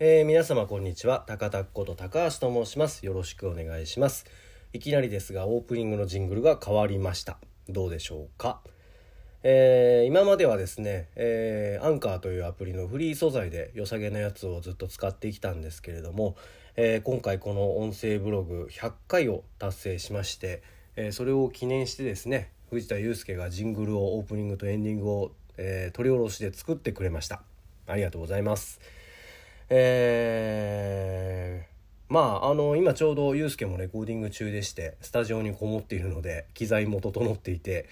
えー、皆様こんにちは。高田こと高橋と申します。よろしくお願いします。いきなりですがオープニングのジングルが変わりました。どうでしょうか。えー、今まではですね、え、アンカーというアプリのフリー素材で良さげなやつをずっと使ってきたんですけれども、えー、今回この音声ブログ100回を達成しまして、えそれを記念してですね藤田祐介がジングルをオープニングとエンディングを、え取り下ろしで作ってくれました。ありがとうございます。えー、まああの今ちょうど祐介もレコーディング中でしてスタジオにこもっているので機材も整っていて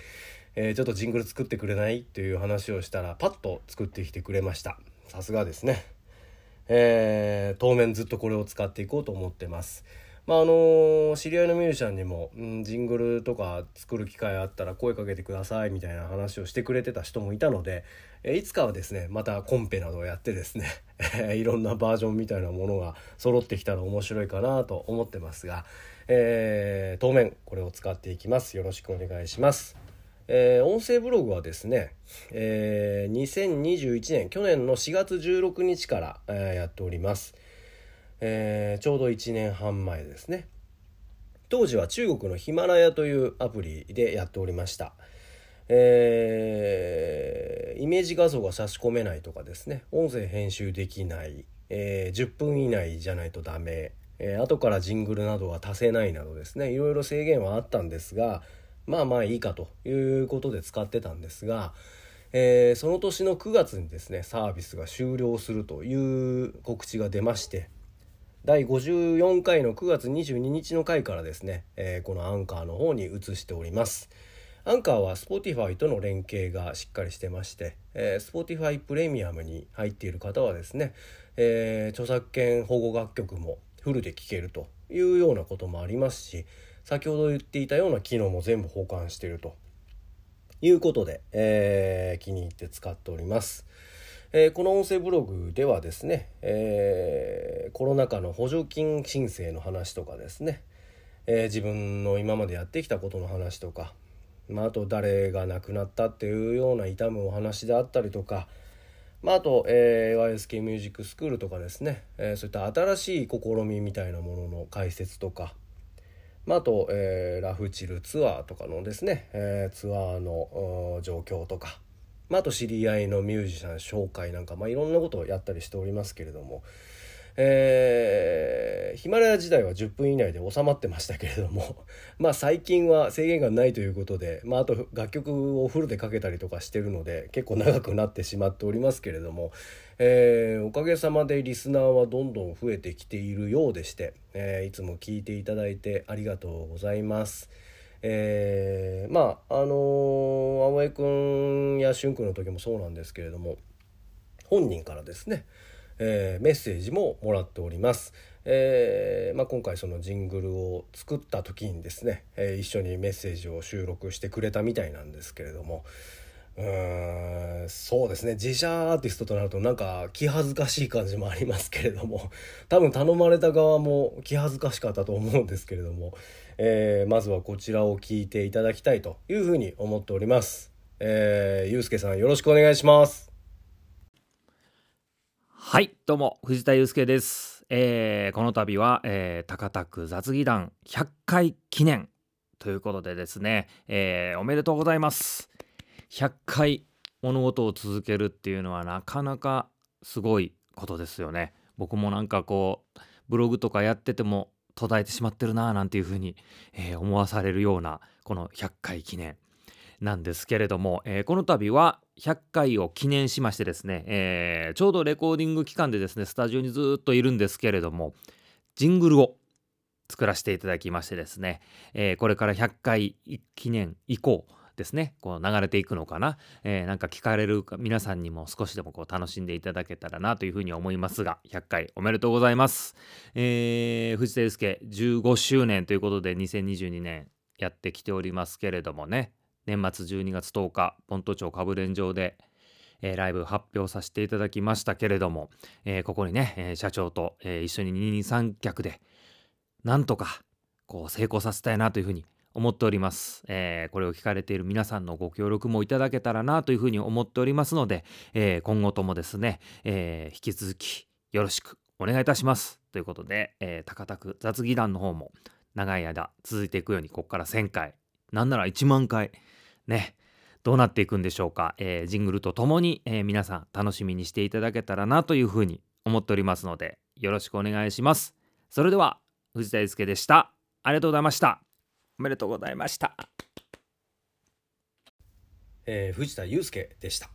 えー、ちょっとジングル作ってくれないという話をしたらパッと作ってきてくれました。さすがですね。えー、当面ずっとこれを使っていこうと思ってます。まああの知り合いのミュージシャンにも、うん、ジングルとか作る機会あったら声かけてくださいみたいな話をしてくれてた人もいたので、えいつかはですねまたコンペなどをやってですね いろんなバージョンみたいなものが揃ってきたら面白いかなと思ってますが、えー、当面これを使っていきます。よろしくお願いします。えー、音声ブログはですね、えー、2021年去年の4月16日から、えー、やっております、えー、ちょうど1年半前ですね。当時は中国のヒマラヤというアプリでやっておりました、えー、イメージ画像が差し込めないとかですね。音声編集できない、えー、10分以内じゃないとダメ、えー、後からジングルなどは足せないなどですね。いろいろ制限はあったんですがまあまあいいかということで使ってたんですが、えー、その年の9月にですねサービスが終了するという告知が出まして第54回の9月22日の回からですね、えー、このアンカーの方に移しております。アンカーは Spotify との連携がしっかりしてまして、えー、Spotify プレミアムに入っている方はですね、えー、著作権保護楽曲もフルで聴けるというようなこともありますし先ほど言っていたような機能も全部保管しているということで、えー、気に入って使っております。えー、この音声ブログではですね、えー、コロナ禍の補助金申請の話とかですね、えー、自分の今までやってきたことの話とか、まあ、あと誰が亡くなったっていうような痛むお話であったりとか、まあ、あと、えー、YSK ミュージックスクールとかですね、えー、そういった新しい試みみたいなものの解説とか、まあ、あと、えー、ラフチルツアーとかのですね、えー、ツアーの状況とか、まあ、あと知り合いのミュージシャン紹介なんか、まあ、いろんなことをやったりしておりますけれども、えー、ヒマラヤ時代は10分以内で収まってましたけれども まあ最近は制限がないということで、まあ、あと楽曲をフルでかけたりとかしてるので結構長くなってしまっておりますけれども、えー、おかげさまでリスナーはどんどん増えてきているようでして、えー、いつも聞いていただいてありがとうございます。えー、まああのー、青江くんや俊くんの時もそうなんですけれども本人からですねえー、メッセージももらっております。えーまあ、今回そのジングルを作った時にですね、えー、一緒にメッセージを収録してくれたみたいなんですけれどもうーんそうですね自社アーティストとなるとなんか気恥ずかしい感じもありますけれども 多分頼まれた側も気恥ずかしかったと思うんですけれども、えー、まずはこちらを聞いていただきたいというふうに思っております。えー、ゆうすけさんよろしくお願いします。はいどうも藤田祐介です、えー、この度は、えー、高田区雑技団100回記念ということでですね、えー、おめでとうございます。100回物事を続けるっていうのはなかなかすごいことですよね。僕もなんかこうブログとかやってても途絶えてしまってるなぁなんていうふうに、え、思わされるようなこの100回記念。なんですけれども、えー、この度は100回を記念しましてですね、えー、ちょうどレコーディング期間でですねスタジオにずっといるんですけれどもジングルを作らせていただきましてですね、えー、これから100回記念以降ですねこう流れていくのかな、えー、なんか聞かれる皆さんにも少しでもこう楽しんでいただけたらなというふうに思いますが100回おめでとうございます、えー、藤田祐介15周年ということで2022年やってきておりますけれどもね。年末12月10日ポント町株連場で、えー、ライブ発表させていただきましたけれども、えー、ここにね、えー、社長と、え一緒に二人三脚でなんとかこう成功させたいなというふうに思っております、えこれを聞かれている皆さんのご協力もいただけたらなというふうに思っておりますので、え今後ともですね、え引き続きよろしくお願いいたします。ということで、え、高田区雑技団の方も長い間続いていくようにここから1,000回なんなら1万回ねどうなっていくんでしょうか、えー、ジングルとともに、えー、皆さん楽しみにしていただけたらなというふうに思っておりますのでよろしくお願いします。それでは藤田祐介でした。ありがとうございました。おめでとうございました。えー、藤田祐介でした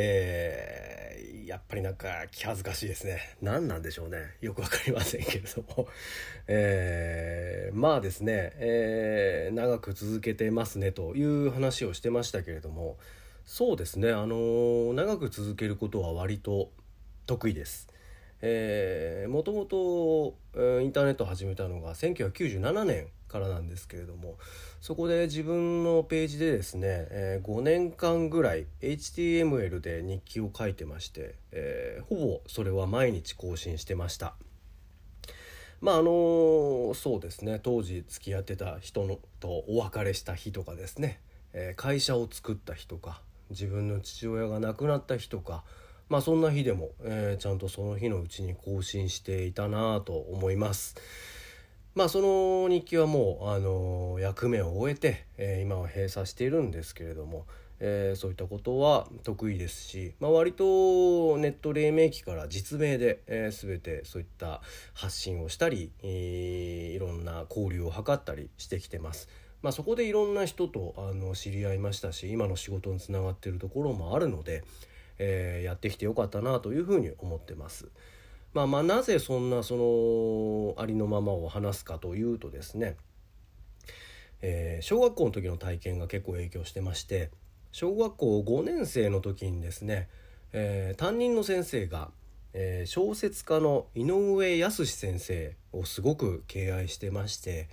えー、やっぱりなんか気恥ずかしいですね。何なんでしょうね。よく分かりませんけれども。えー、まあですね、えー、長く続けてますねという話をしてましたけれども。そうですねあの長く続けることは割と得意です。えー、もともとインターネットを始めたのが1997年からなんですけれどもそこで自分のページでですね、え、5年間ぐらい HTML で日記を書いてまして、え、ほぼそれは毎日更新してました。まああのそうですね。当時付き合ってた人のとお別れした日とかですね、え、会社を作った日とか自分の父親が亡くなった日とかまあそんな日でも、えー、ちゃんとその日のうちに更新していたなと思います。まあその日記はもう、あの、役目を終えて、え、今は閉鎖しているんですけれども、え、そういったことは得意ですし、まあ、割とネット黎明期から実名で、え、全てそういった発信をしたり、いろんな交流を図ったりしてきてます。まあ、そこでいろんな人とあの知り合いましたし今の仕事につながっているところもあるので、え、やってきてよかったなというふうに思ってます。まあまあなぜそんなそのありのままを話すかというとですね、えー、小学校の時の体験が結構影響してまして小学校5年生の時にですね、えー、担任の先生が、えー、小説家の井上康先生をすごく敬愛してまして、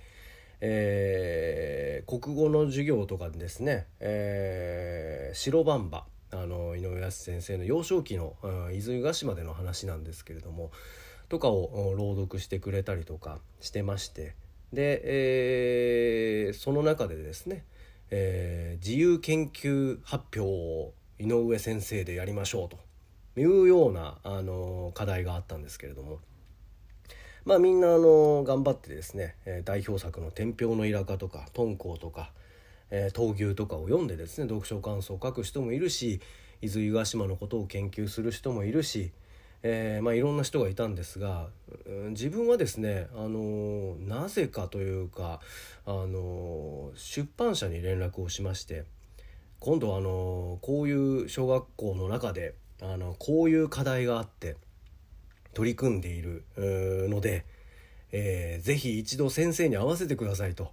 えー、国語の授業とかですね「えー、白バンバ」あの井上康先生の幼少期の伊豆ヶ島での話なんですけれどもとかを朗読してくれたりとかしてましてで、えー、その中でですね、えー、自由研究発表を井上先生でやりましょうというようなあの課題があったんですけれども。まあみんなあの頑張ってですね代表作の「天平のイラカ」とか「敦煌」とかえー、闘牛とかを読んでですね読書感想を書く人もいるし伊豆ヶ島のことを研究する人もいるし、えー、まあ、いろんな人がいたんですが、うん、自分はですね、あのー、なぜかというか、あの出版社に連絡をしまして今度あのこういう小学校の中であのこういう課題があって取り組んでいるので、えー、ぜひ一度先生に会わせてくださいと。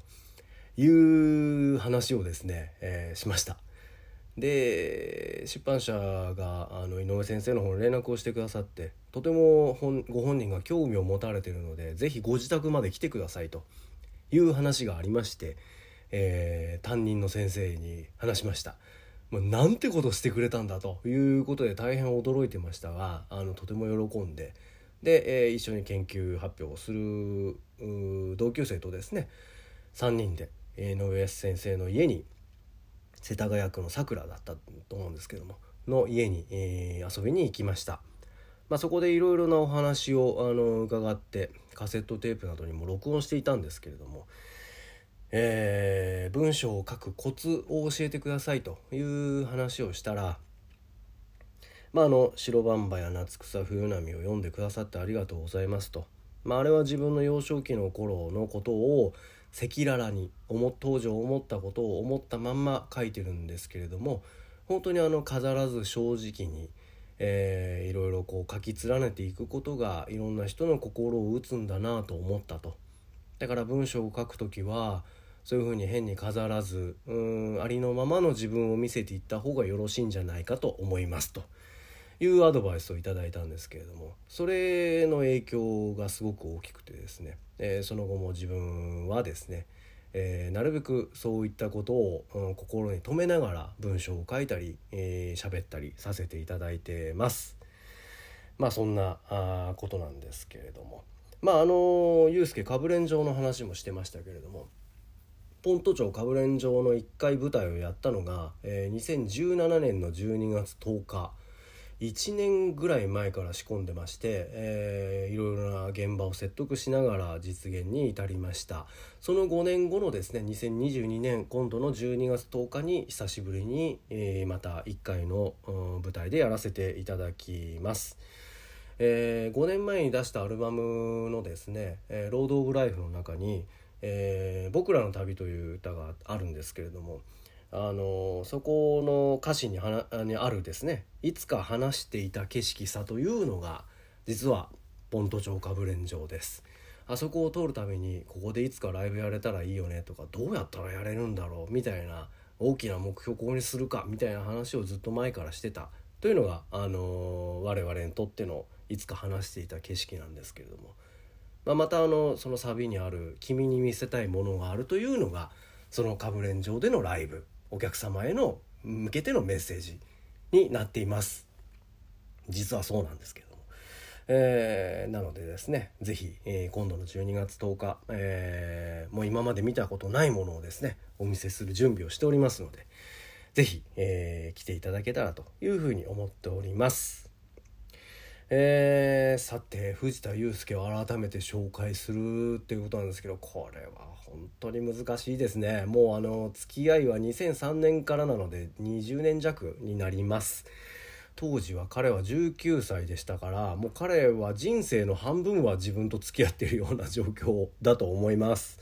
いう話をですね、えー、しました。で出版社があの井上先生の方に連絡をしてくださってとてもご本人が興味を持たれているので是非ご自宅まで来てくださいという話がありまして、えー、担任の先生に話しました。まあ、なんてことしてくれたんだということで大変驚いてましたがあのとても喜んでで、えー、一緒に研究発表をする同級生とですね3人で井上先生の家に世田谷区のさくらだったと思うんですけどもの家に、えー、遊びに行きました、まあ、そこでいろいろなお話をあの伺ってカセットテープなどにも録音していたんですけれども、えー、文章を書くコツを教えてくださいという話をしたらまあ、あの白バンバや夏草冬波を読んでくださってありがとうございますと、まあ、あれは自分の幼少期の頃のことを赤裸々に当時思ったことを思ったまんま書いてるんですけれども本当にあの飾らず正直に、えー、いろいろこう書き連ねていくことがいろんな人の心を打つんだなと思ったと。だから文章を書く時はそういうふうに変に飾らずうんありのままの自分を見せていった方がよろしいんじゃないかと思いますと。いうアドバイスをいただいたんですけれどもそれの影響がすごく大きくてですね、えー、その後も自分はですね、えー、なるべくそういったことを、うん、心に留めながら文章を書いたり喋、えー、ったりさせていただいてます。まあそんなあことなんですけれどもまああのユースケかぶれん状の話もしてましたけれどもポント町かぶれん状の1回舞台をやったのが、えー、2017年の12月10日1年ぐらい前から仕込んでまして、えー、いろいろな現場を説得しながら実現に至りましたその5年後のですね2022年今度の12月10日に久しぶりに、えー、また1回の、うん、舞台でやらせていただきます。えー、5年前に出したアルバムのですね「えー、ロード・オブ・ライフ」の中に「えー、僕らの旅」という歌があるんですけれどもあのそこの歌詞にはにあるですね。いつか話していた景色さというのが実はポント町かぶれん城です。あそこを通るためにここでいつかライブやれたらいいよねとかどうやったらやれるんだろうみたいな大きな目標ここにするかみたいな話をずっと前からしてたというのが、あの我々にとってのいつか話していた景色なんですけれども、まあ、またあのそのサビにある「君に見せたいものがある」というのがそのかぶれん上でのライブ。お客様への向けてのメッセージになっています実はそうなんですけども、えー、なのでですね是非、えー、今度の12月10日、えー、もう今まで見たことないものをですねお見せする準備をしておりますので是非、えー、来ていただけたらというふうに思っております。えー、さて藤田祐介を改めて紹介するっていうことなんですけどこれは本当に難しいですね。もうあの付き合いは2003年からなので20年弱になります。当時は彼は19歳でしたからもう彼は人生の半分は自分と付き合っているような状況だと思います。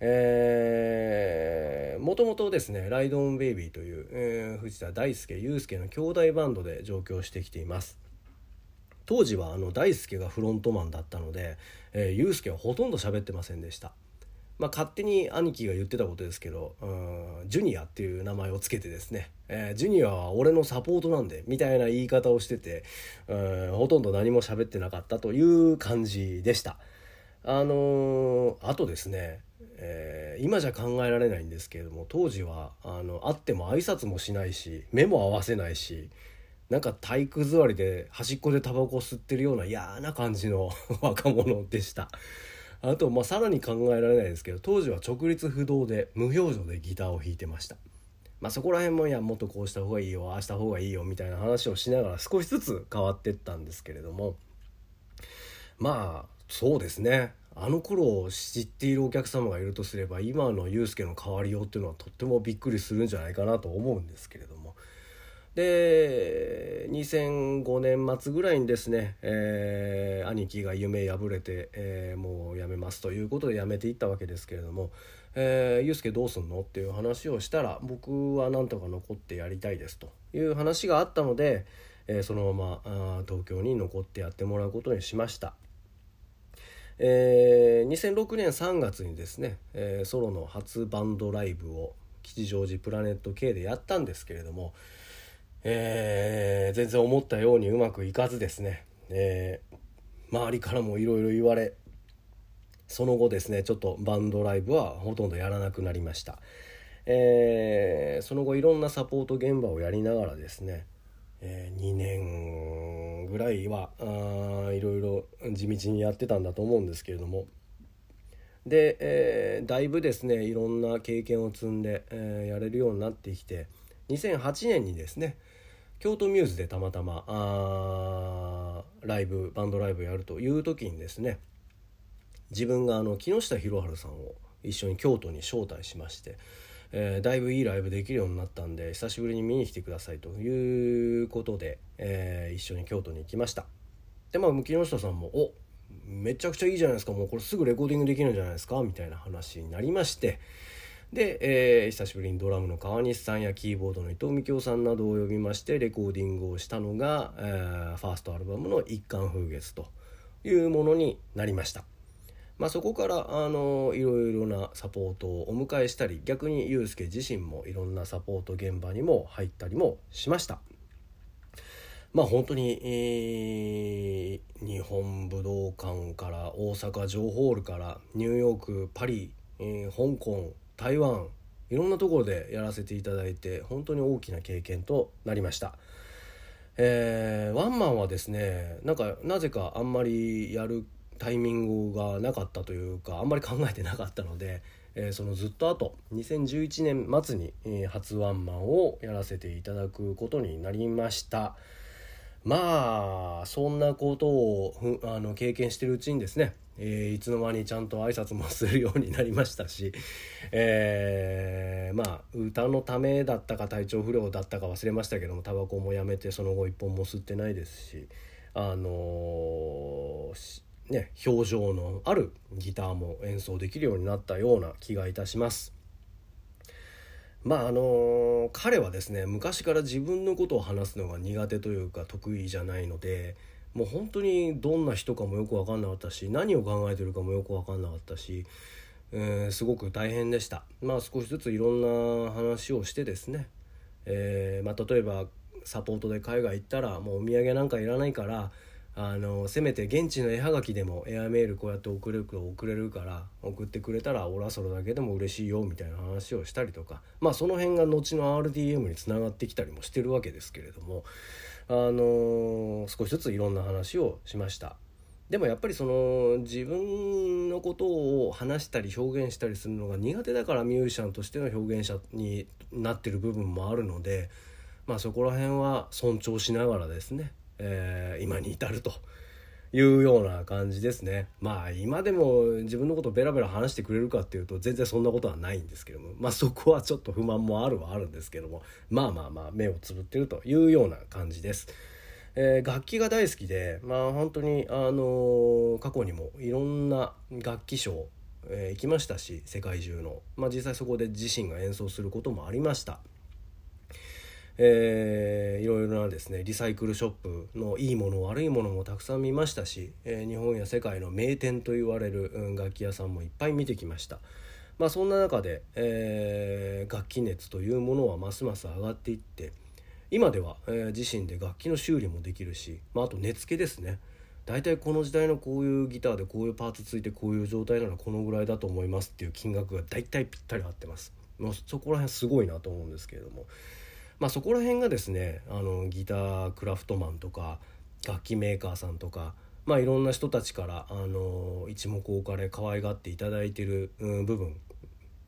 え、もともとですねライドオンベイビーという、えー、藤田大輔祐介の兄弟バンドで上京してきています。当時はあの大輔がフロントマンだったので、えー、祐介はほとんど喋ってませんでした。まあ、勝手に兄貴が言ってたことですけど、うん、ジュニアっていう名前を付けてですね、えー、ジュニアは俺のサポートなんで、みたいな言い方をしてて、うん、ほとんど何も喋ってなかったという感じでした。あのー、あとですね、えー、今じゃ考えられないんですけれども、当時は、あの、会っても挨拶もしないし、目も合わせないし、なんか体育座りで端っこでタバコ吸ってるような嫌な感じの 若者でした。あと、まあ、さらに考えられないですけど当時は直立不動で無表情でギターを弾いてました。まあ、そこら辺もいやもっとこうした方がいいよああした方がいいよみたいな話をしながら少しずつ変わってったんですけれどもまあそうですねあの頃を知っているお客様がいるとすれば今のユースケの変わりようっていうのはとってもびっくりするんじゃないかなと思うんですけれどもで2005年末ぐらいにですね、えー、兄貴が夢破れて、えー、もうやめますということで辞めていったわけですけれども「えー、ゆうすけどうすんの?」っていう話をしたら僕はなんとか残ってやりたいですという話があったので、えー、そのまま東京に残ってやってもらうことにしました。えー、2006年3月にですね、えー、ソロの初バンドライブを吉祥寺プラネット K でやったんですけれども、えー、全然思ったようにうまくいかずですね、えー、周りからもいろいろ言われその後ですねちょっとバンドライブはほとんどやらなくなりました、えー、その後いろんなサポート現場をやりながらですね、えー、2年ぐらいはいろいろ地道にやってたんだと思うんですけれども。で、えー、だいぶですねいろんな経験を積んで、えー、やれるようになってきて2008年にですね京都ミューズでたまたまあライブバンドライブやるという時にですね自分があの木下博治さんを一緒に京都に招待しまして、えー、だいぶいいライブできるようになったんで久しぶりに見に来てくださいということで、えー、一緒に京都に行きました。でまあ木下さんも「おめちゃくちゃいいじゃないですか。もうこれすぐレコーディングできるんじゃないですか」みたいな話になりましてで、えー、久しぶりにドラムの川西さんやキーボードの伊藤美京さんなどを呼びましてレコーディングをしたのが、えー、ファーストアルバムの「一貫風月」というものになりました。まあ、そこからあのいろいろなサポートをお迎えしたり逆にユースケ自身もいろんなサポート現場にも入ったりもしました。まあ本当に、えー、日本武道館から大阪城ホールからニューヨークパリ、えー、香港台湾いろんなところでやらせていただいて本当に大きな経験となりました。えー、ワンマンはですねなんかなぜかあんまりやるタイミングがなかったというかあんまり考えてなかったので、えー、そのずっと後2011年末に、え、初ワンマンをやらせていただくことになりました。まあそんなことをあの経験してるうちにですね、えー、いつの間にちゃんと挨拶もするようになりましたし、えー、まあ歌のためだったか体調不良だったか忘れましたけどもタバコもやめてその後一本も吸ってないですしあのー、ね表情のあるギターも演奏できるようになったような気がいたします。まああの彼はですね昔から自分のことを話すのが苦手というか得意じゃないのでもう本当にどんな人かもよく分かんなかったし何を考えてるかもよく分かんなかったし、えー、すごく大変でした。まあ少しずついろんな話をしてですね、えー、まあ、例えばサポートで海外行ったらもうお土産なんかいらないからあのせめて現地の絵はがきでもエアメールこうやって送れる送れるから送ってくれたら俺はそれだけでも嬉しいよみたいな話をしたりとか。まあその辺が後の RDM につながってきたりもしてるわけですけれども。あの少しずついろんな話をしました。でもやっぱりその自分のことを話したり表現したりするのが苦手だからミュージシャンとしての表現者になってる部分もあるのでまあそこら辺は尊重しながらですねえー、今に至るというような感じですねまあ今でも自分のことベラベラ話してくれるかっていうと全然そんなことはないんですけどもまあそこはちょっと不満もあるはあるんですけどもまあまあまあ目をつぶってるというような感じです。えー、楽器が大好きでまあ本当にあのー、過去にもいろんな楽器賞、えー、行きましたし世界中の、まあ、実際そこで自身が演奏することもありました。えー、いろいろなですねリサイクルショップのいいもの悪いものもたくさん見ましたし、えー、日本や世界の名店と言われる、うん、楽器屋さんもいっぱい見てきました。まあ、そんな中で、えー、楽器熱というものはますます上がっていって今では、えー、自身で楽器の修理もできるし、まあ、あと根付けですね。大体この時代のこういうギターでこういうパーツついてこういう状態ならこのぐらいだと思いますっていう金額が大体ぴったり合ってます。もうそこら辺すごいなと思うんですけれども。まあ、そこら辺がですねあのギタークラフトマンとか楽器メーカーさんとか、まあ、いろんな人たちからあの一目置かれ可愛がっていただいてる、うん、部分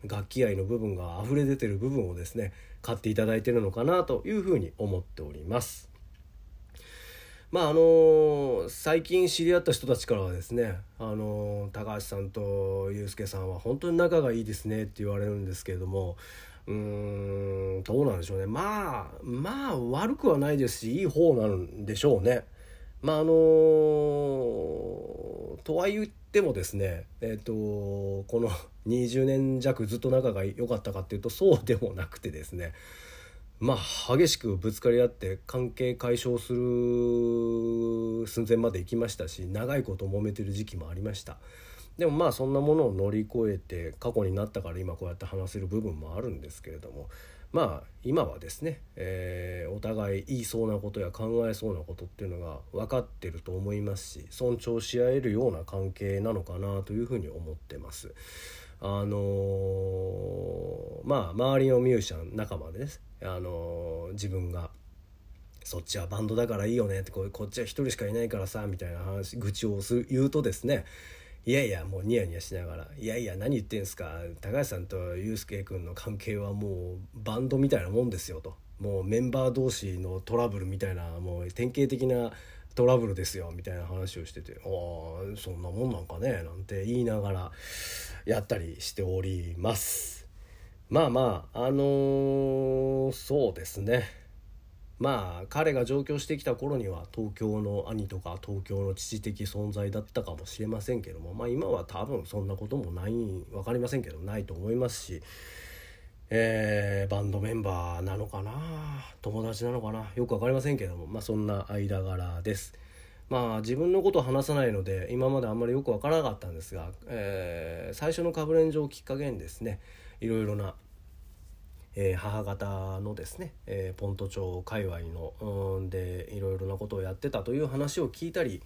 楽器愛の部分が溢れ出てる部分をですね買っていただいてるのかなというふうに思っております。まああの最近知り合った人たちからはですね、あの高橋さんとユうスケさんは本当に仲がいいですねって言われるんですけれどもうーんどうなんでしょうねまあまあ悪くはないですしいい方なんでしょうね。まああのとは言ってもですねえっ、ー、とこの 20年弱ずっと仲が良かったかっていうとそうでもなくてですねまあ激しくぶつかり合って関係解消する寸前まで行きましたし長いこと揉めてる時期もありました。でもまあそんなものを乗り越えて過去になったから今こうやって話せる部分もあるんですけれどもまあ今はですね、えー、お互い言いそうなことや考えそうなことっていうのが分かってると思いますし尊重し合えるような関係なのかなというふうに思ってます。あのー、まあ周りのミュージシャン仲間でね、あのー、自分がそっちはバンドだからいいよねってこっちは一人しかいないからさみたいな話愚痴をする言うとですねいやいやもうニヤニヤしながら「いやいや何言ってんすか高橋さんとユースケ君の関係はもうバンドみたいなもんですよ」と「もうメンバー同士のトラブルみたいなもう典型的なトラブルですよ」みたいな話をしてて「ああそんなもんなんかね」なんて言いながらやったりしております。まあまああのー、そうですねまあ彼が上京してきた頃には東京の兄とか東京の父的存在だったかもしれませんけどもまあ今は多分そんなこともない分かりませんけどないと思いますし、えー、バンドメンバーなのかな友達なのかなよく分かりませんけどもまあそんな間柄です。まあ自分のことを話さないので今まであんまりよく分からなかったんですが、えー、最初のかぶれん状をきっかけにですねいろいろなえー、母方のですね、えー、ポント町界隈のうんでいろいろなことをやってたという話を聞いたり、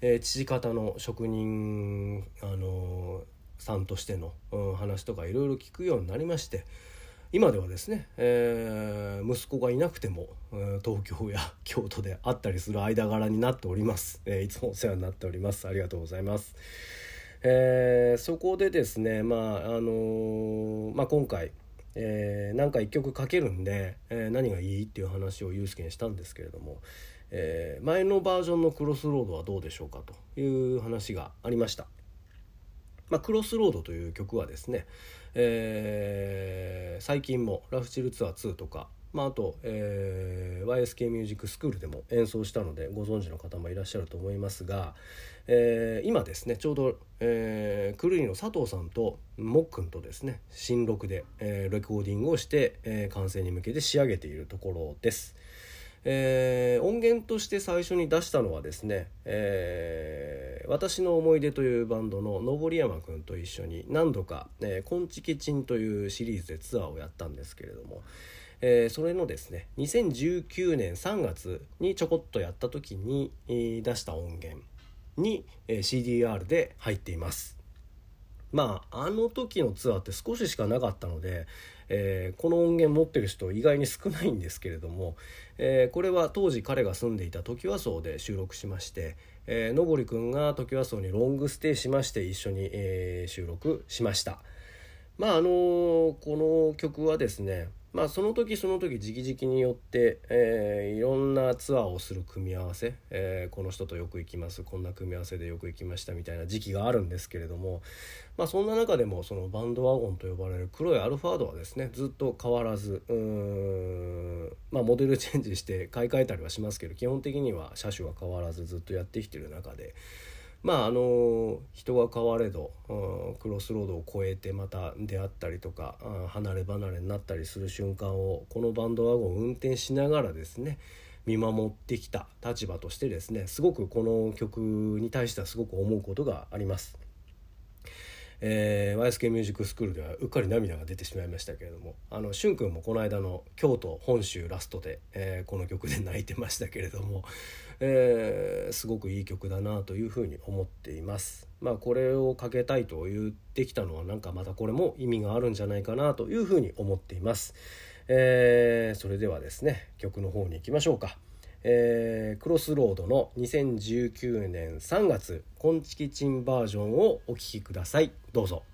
えー、父方の職人、あのさんとしての、うん、話とかいろいろ聞くようになりまして今ではですね、えー、息子がいなくても、東京や京都で会ったりする間柄になっております、えー、いつもお世話になっておりますありがとうございます。えー、そこでですねまああのまあ、今回えー、なんか一曲かけるんで、えー、何がいいっていう話をユースケにしたんですけれども、えー、前のバージョンのクロスロードはどうでしょうかという話がありました。まあ、クロスロードという曲はですね、えー、最近もラフチルツアー2とかまあ、あと、えー、YSK ミュージックスクールでも演奏したのでご存知の方もいらっしゃると思いますが、えー、今ですねちょうど、えー、クルリの佐藤さんともっくんとですね新録で、えー、レコーディングをして、えー、完成に向けて仕上げているところです。えー、音源として最初に出したのはですね、えー、私の思い出というバンドの登山くんと一緒に何度か「えー、こんちきちん」というシリーズでツアーをやったんですけれども、えー、それのですね2019年3月にちょこっとやった時に、出した音源に、え、CDR で入っています。まああの時のツアーって少ししかなかったので、えー、この音源持ってる人意外に少ないんですけれども、えー、これは当時彼が住んでいた時和荘で収録しまして、えー、のぼりくんが時和荘にロングステイしまして一緒に、えー、収録しました。まああのこの曲はですねまあその時その時時期時期によって、えー、いろんなツアーをする組み合わせ、えー、この人とよく行きますこんな組み合わせでよく行きましたみたいな時期があるんですけれどもまあそんな中でもそのバンドワゴンと呼ばれる黒いアルファードはですねずっと変わらずうんまあモデルチェンジして買い替えたりはしますけど基本的には車種は変わらずずっとやってきてる中で。まああの人が変われど、うん、クロスロードを越えてまた出会ったりとか、うん、離れ離れになったりする瞬間をこのバンドワゴンを運転しながらですね見守ってきた立場としてですねすごくこの曲に対してはすごく思うことがあります。えー、YSK ミュージックスクールではうっかり涙が出てしまいましたけれどもあのしゅんくんもこの間の京都本州ラストで、えー、この曲で泣いてましたけれども、えー、すごくいい曲だなというふうに思っています。まあこれをかけたいと言ってきたのはなんかまたこれも意味があるんじゃないかなというふうに思っています。えー、それではですね曲の方に行きましょうか。えー、クロスロードの2019年3月「コンチキチン」バージョンをお聴きくださいどうぞ。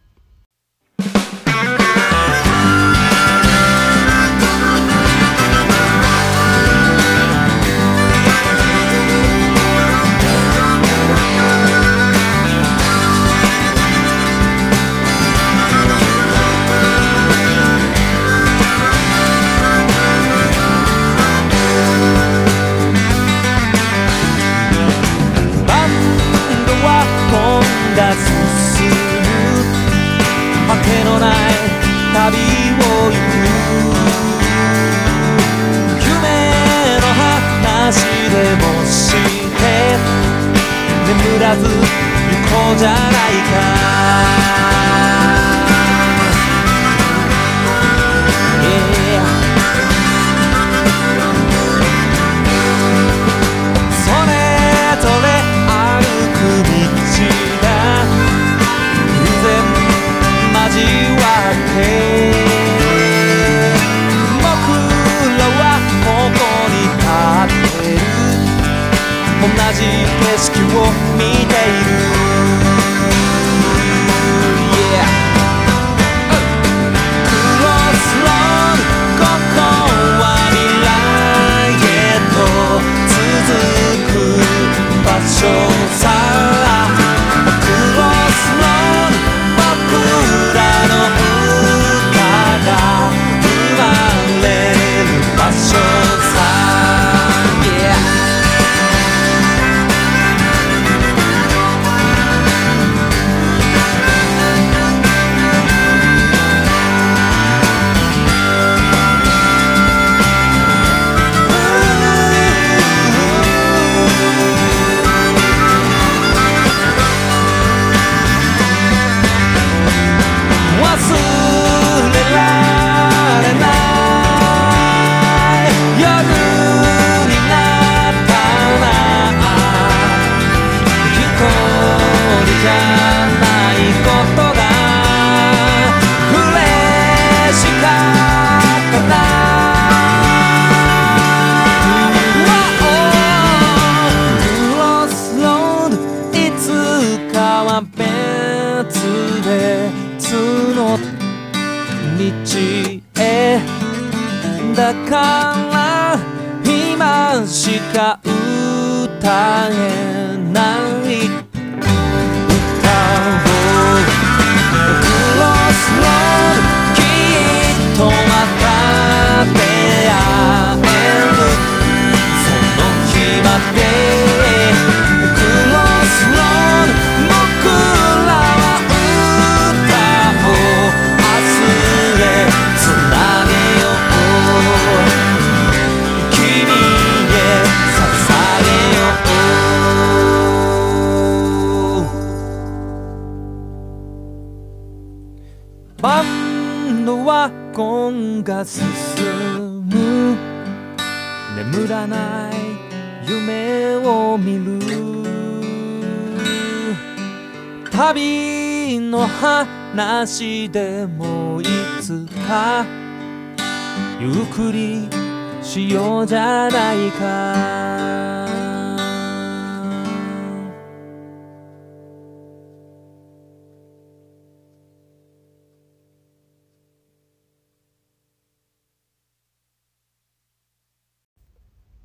しようじゃないか。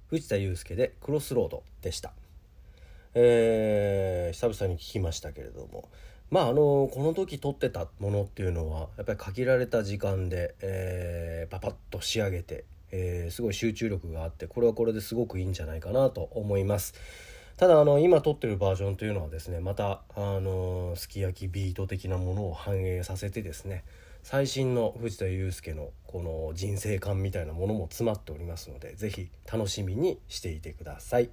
藤田祐介で「クロスロード」でした、えー久々に聞きましたけれども。まああのこの時撮ってたものっていうのはやっぱり限られた時間で、えーパパッと仕上げて、えーすごい集中力があってこれはこれですごくいいんじゃないかなと思いますただあの今撮ってるバージョンというのはですねまたあのすき焼きビート的なものを反映させてですね最新の藤田祐介のこの人生観みたいなものも詰まっておりますので是非楽しみにしていてください。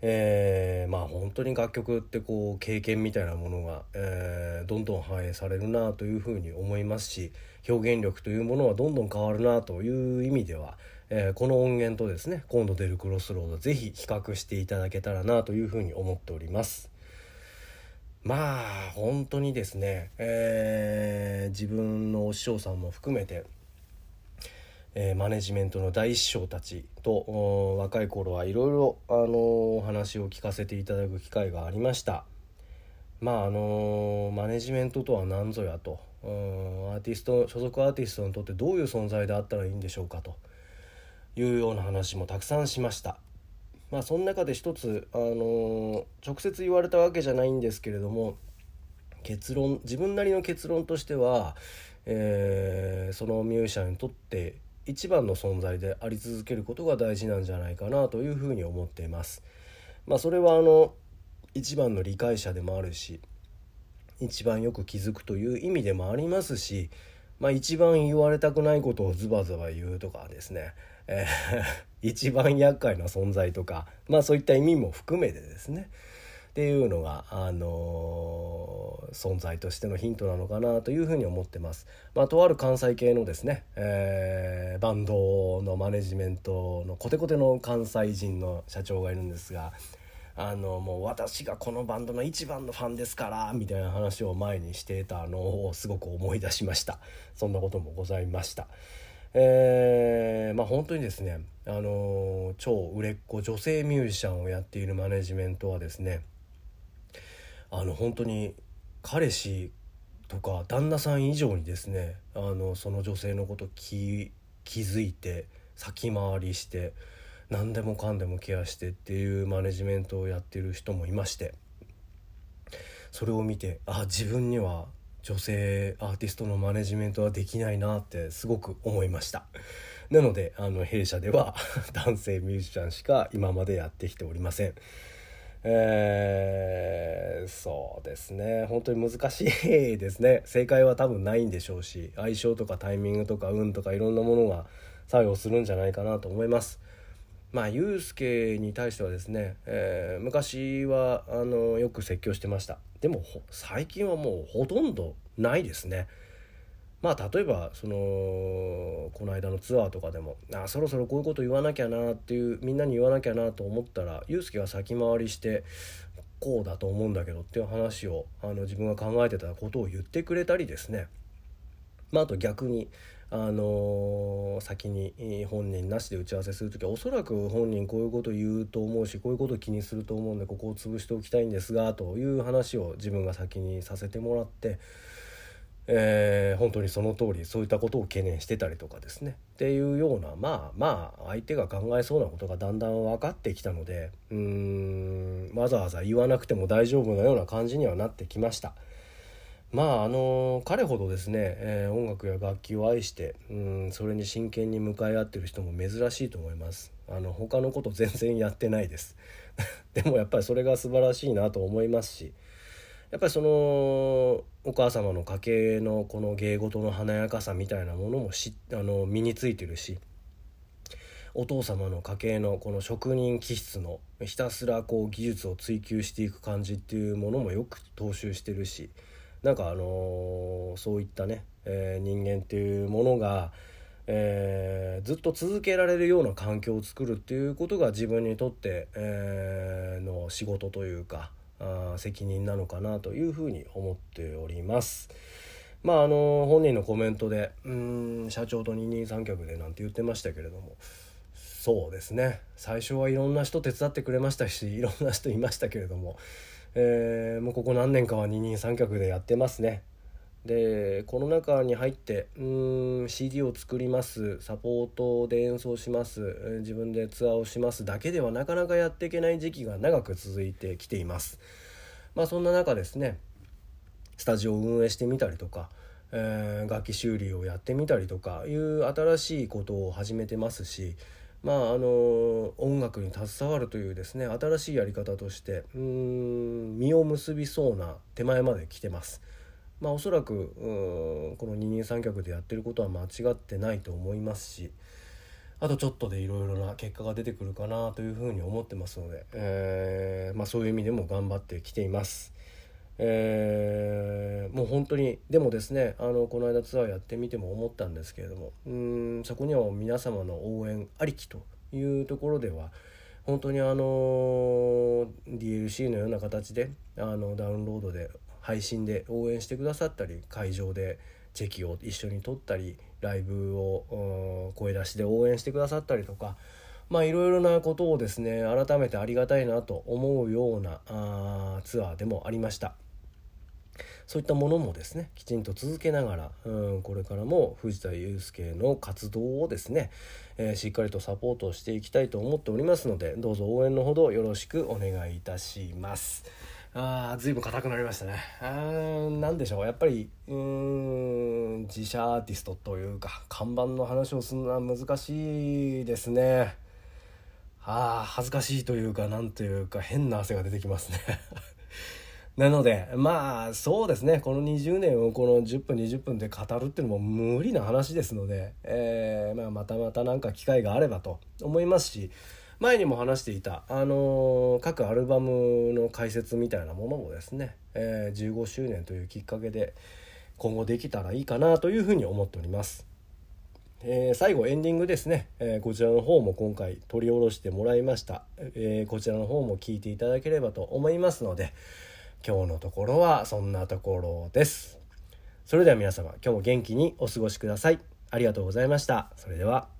えーまあ本当に楽曲ってこう経験みたいなものが、えーどんどん反映されるなというふうに思いますし表現力というものはどんどん変わるなという意味では、えーこの音源とですね今度出るクロスロードぜひ比較していただけたらなというふうに思っております。まあ本当にですね、えー自分のお師匠さんも含めて、えマネジメントの大師匠たちと若い頃はいろいろあのお話を聞かせていただく機会がありました。まああのマネジメントとは何ぞやとうんアーティスト所属アーティストにとってどういう存在であったらいいんでしょうかというような話もたくさんしました。まあその中で一つ、あのー直接言われたわけじゃないんですけれども結論自分なりの結論としては、えーそのミュージシャンにとって一番の存在であり続けることが大事なんじゃないかなというふうに思っています。まあ、それはあの一番の理解者でもあるし一番よく気づくという意味でもありますし、まあ、一番言われたくないことをズバズバ言うとかですね、えー 一番厄介な存在とか、まあ、そういった意味も含めてですねっていうのが、あのー存在としてのヒントなのかなというふうに思ってます。まあ、とある関西系のですね、えーバンドのマネジメントのコテコテの関西人の社長がいるんですがあのもう私がこのバンドの一番のファンですからみたいな話を前にしていたのをすごく思い出しました。そんなこともございました。えーまあ本当にですねあの超売れっ子女性ミュージシャンをやっているマネジメントはですねあの本当に彼氏とか旦那さん以上にですねあのその女性のこと気気づいて先回りして何でもかんでもケアしてっていうマネジメントをやってる人もいましてそれを見てあ自分には女性アーティストのマネジメントはできないなってすごく思いました。なのであの弊社では 男性ミュージシャンしか今までやってきておりません。えーそうですね。本当に難しいですね。正解は多分ないんでしょうし相性とかタイミングとか運とかいろんなものが作用するんじゃないかなと思います。まあユうスケに対してはですね、えー昔はあのよく説教してました。でも最近はもうほとんどないですね。まあ例えばそのこの間のツアーとかでもあそろそろこういうこと言わなきゃなっていうみんなに言わなきゃなと思ったらユうスケが先回りしてこうだと思うんだけどっていう話をあの自分が考えてたことを言ってくれたりですね。まあ、あと逆に、あの先に本人なしで打ち合わせする時はおそらく本人こういうこと言うと思うしこういうこと気にすると思うんでここを潰しておきたいんですがという話を自分が先にさせてもらって、えー、本当にその通りそういったことを懸念してたりとかですねっていうようなまあまあ相手が考えそうなことがだんだん分かってきたのでうーんわざわざ言わなくても大丈夫なような感じにはなってきました。まああの彼ほどですね、えー、音楽や楽器を愛してうんそれに真剣に向かい合ってる人も珍しいと思います。あの他のこと全然やってないです。でもやっぱりそれが素晴らしいなと思いますしやっぱりそのお母様の家系のこの芸事の華やかさみたいなものもしあの身についてるしお父様の家系のこの職人気質のひたすらこう技術を追求していく感じっていうものもよく踏襲してるしなんかあの、そういったね、えー、人間っていうものが、えー、ずっと続けられるような環境を作るっていうことが自分にとって、えの仕事というかあ責任なのかなというふうに思っております。まああの本人のコメントでうん社長と二人三脚でなんて言ってましたけれどもそうですね最初はいろんな人手伝ってくれましたしいろんな人いましたけれどもえー、もうここ何年かは二人三脚でやってますね。でこの中に入ってうん CD を作ります。サポートで演奏します。自分でツアーをします。だけではなかなかやっていけない時期が長く続いてきています。まあそんな中ですねスタジオを運営してみたりとか、えー、楽器修理をやってみたりとかいう新しいことを始めてますしまああの音楽に携わるというですね新しいやり方としてうん実を結びそうな手前まで来てます。まあ、おそらくこの二人三脚でやってることは間違ってないと思いますしあとちょっとでいろいろな結果が出てくるかなというふうに思ってますので、えー、まあ、そういう意味でも頑張ってきています。えー、もう本当にでもですねあのこの間ツアーやってみても思ったんですけれどもうんそこには皆様の応援ありきというところでは本当にあの DLC のような形であのダウンロードで配信で応援してくださったり会場でチェキを一緒に撮ったりライブを声出しで応援してくださったりとかまあいろいろなことをですね改めてありがたいなと思うようなあツアーでもありました。そういったものもですねきちんと続けながら、うん、これからも藤田祐介の活動をですね、えー、しっかりとサポートしていきたいと思っておりますのでどうぞ応援のほどよろしくお願いいたします。あ随分硬くなりましたね。あ何でしょう。やっぱりうーん自社アーティストというか看板の話をするのは難しいですね。ああ恥ずかしいというかなんというか変な汗が出てきますね。なのでまあそうですね。この20年をこの10分20分で語るっていうのも無理な話ですので、えー、まあ、またまた何か機会があればと思いますし前にも話していた、あのー、各アルバムの解説みたいなものもですね、えー、15周年というきっかけで今後できたらいいかなというふうに思っております。えー、最後エンディングですね、えー、こちらの方も今回取り下ろしてもらいました、えー、こちらの方も聞いていただければと思いますので今日のところはそんなところです。それでは皆様今日も元気にお過ごしください。ありがとうございました。それでは。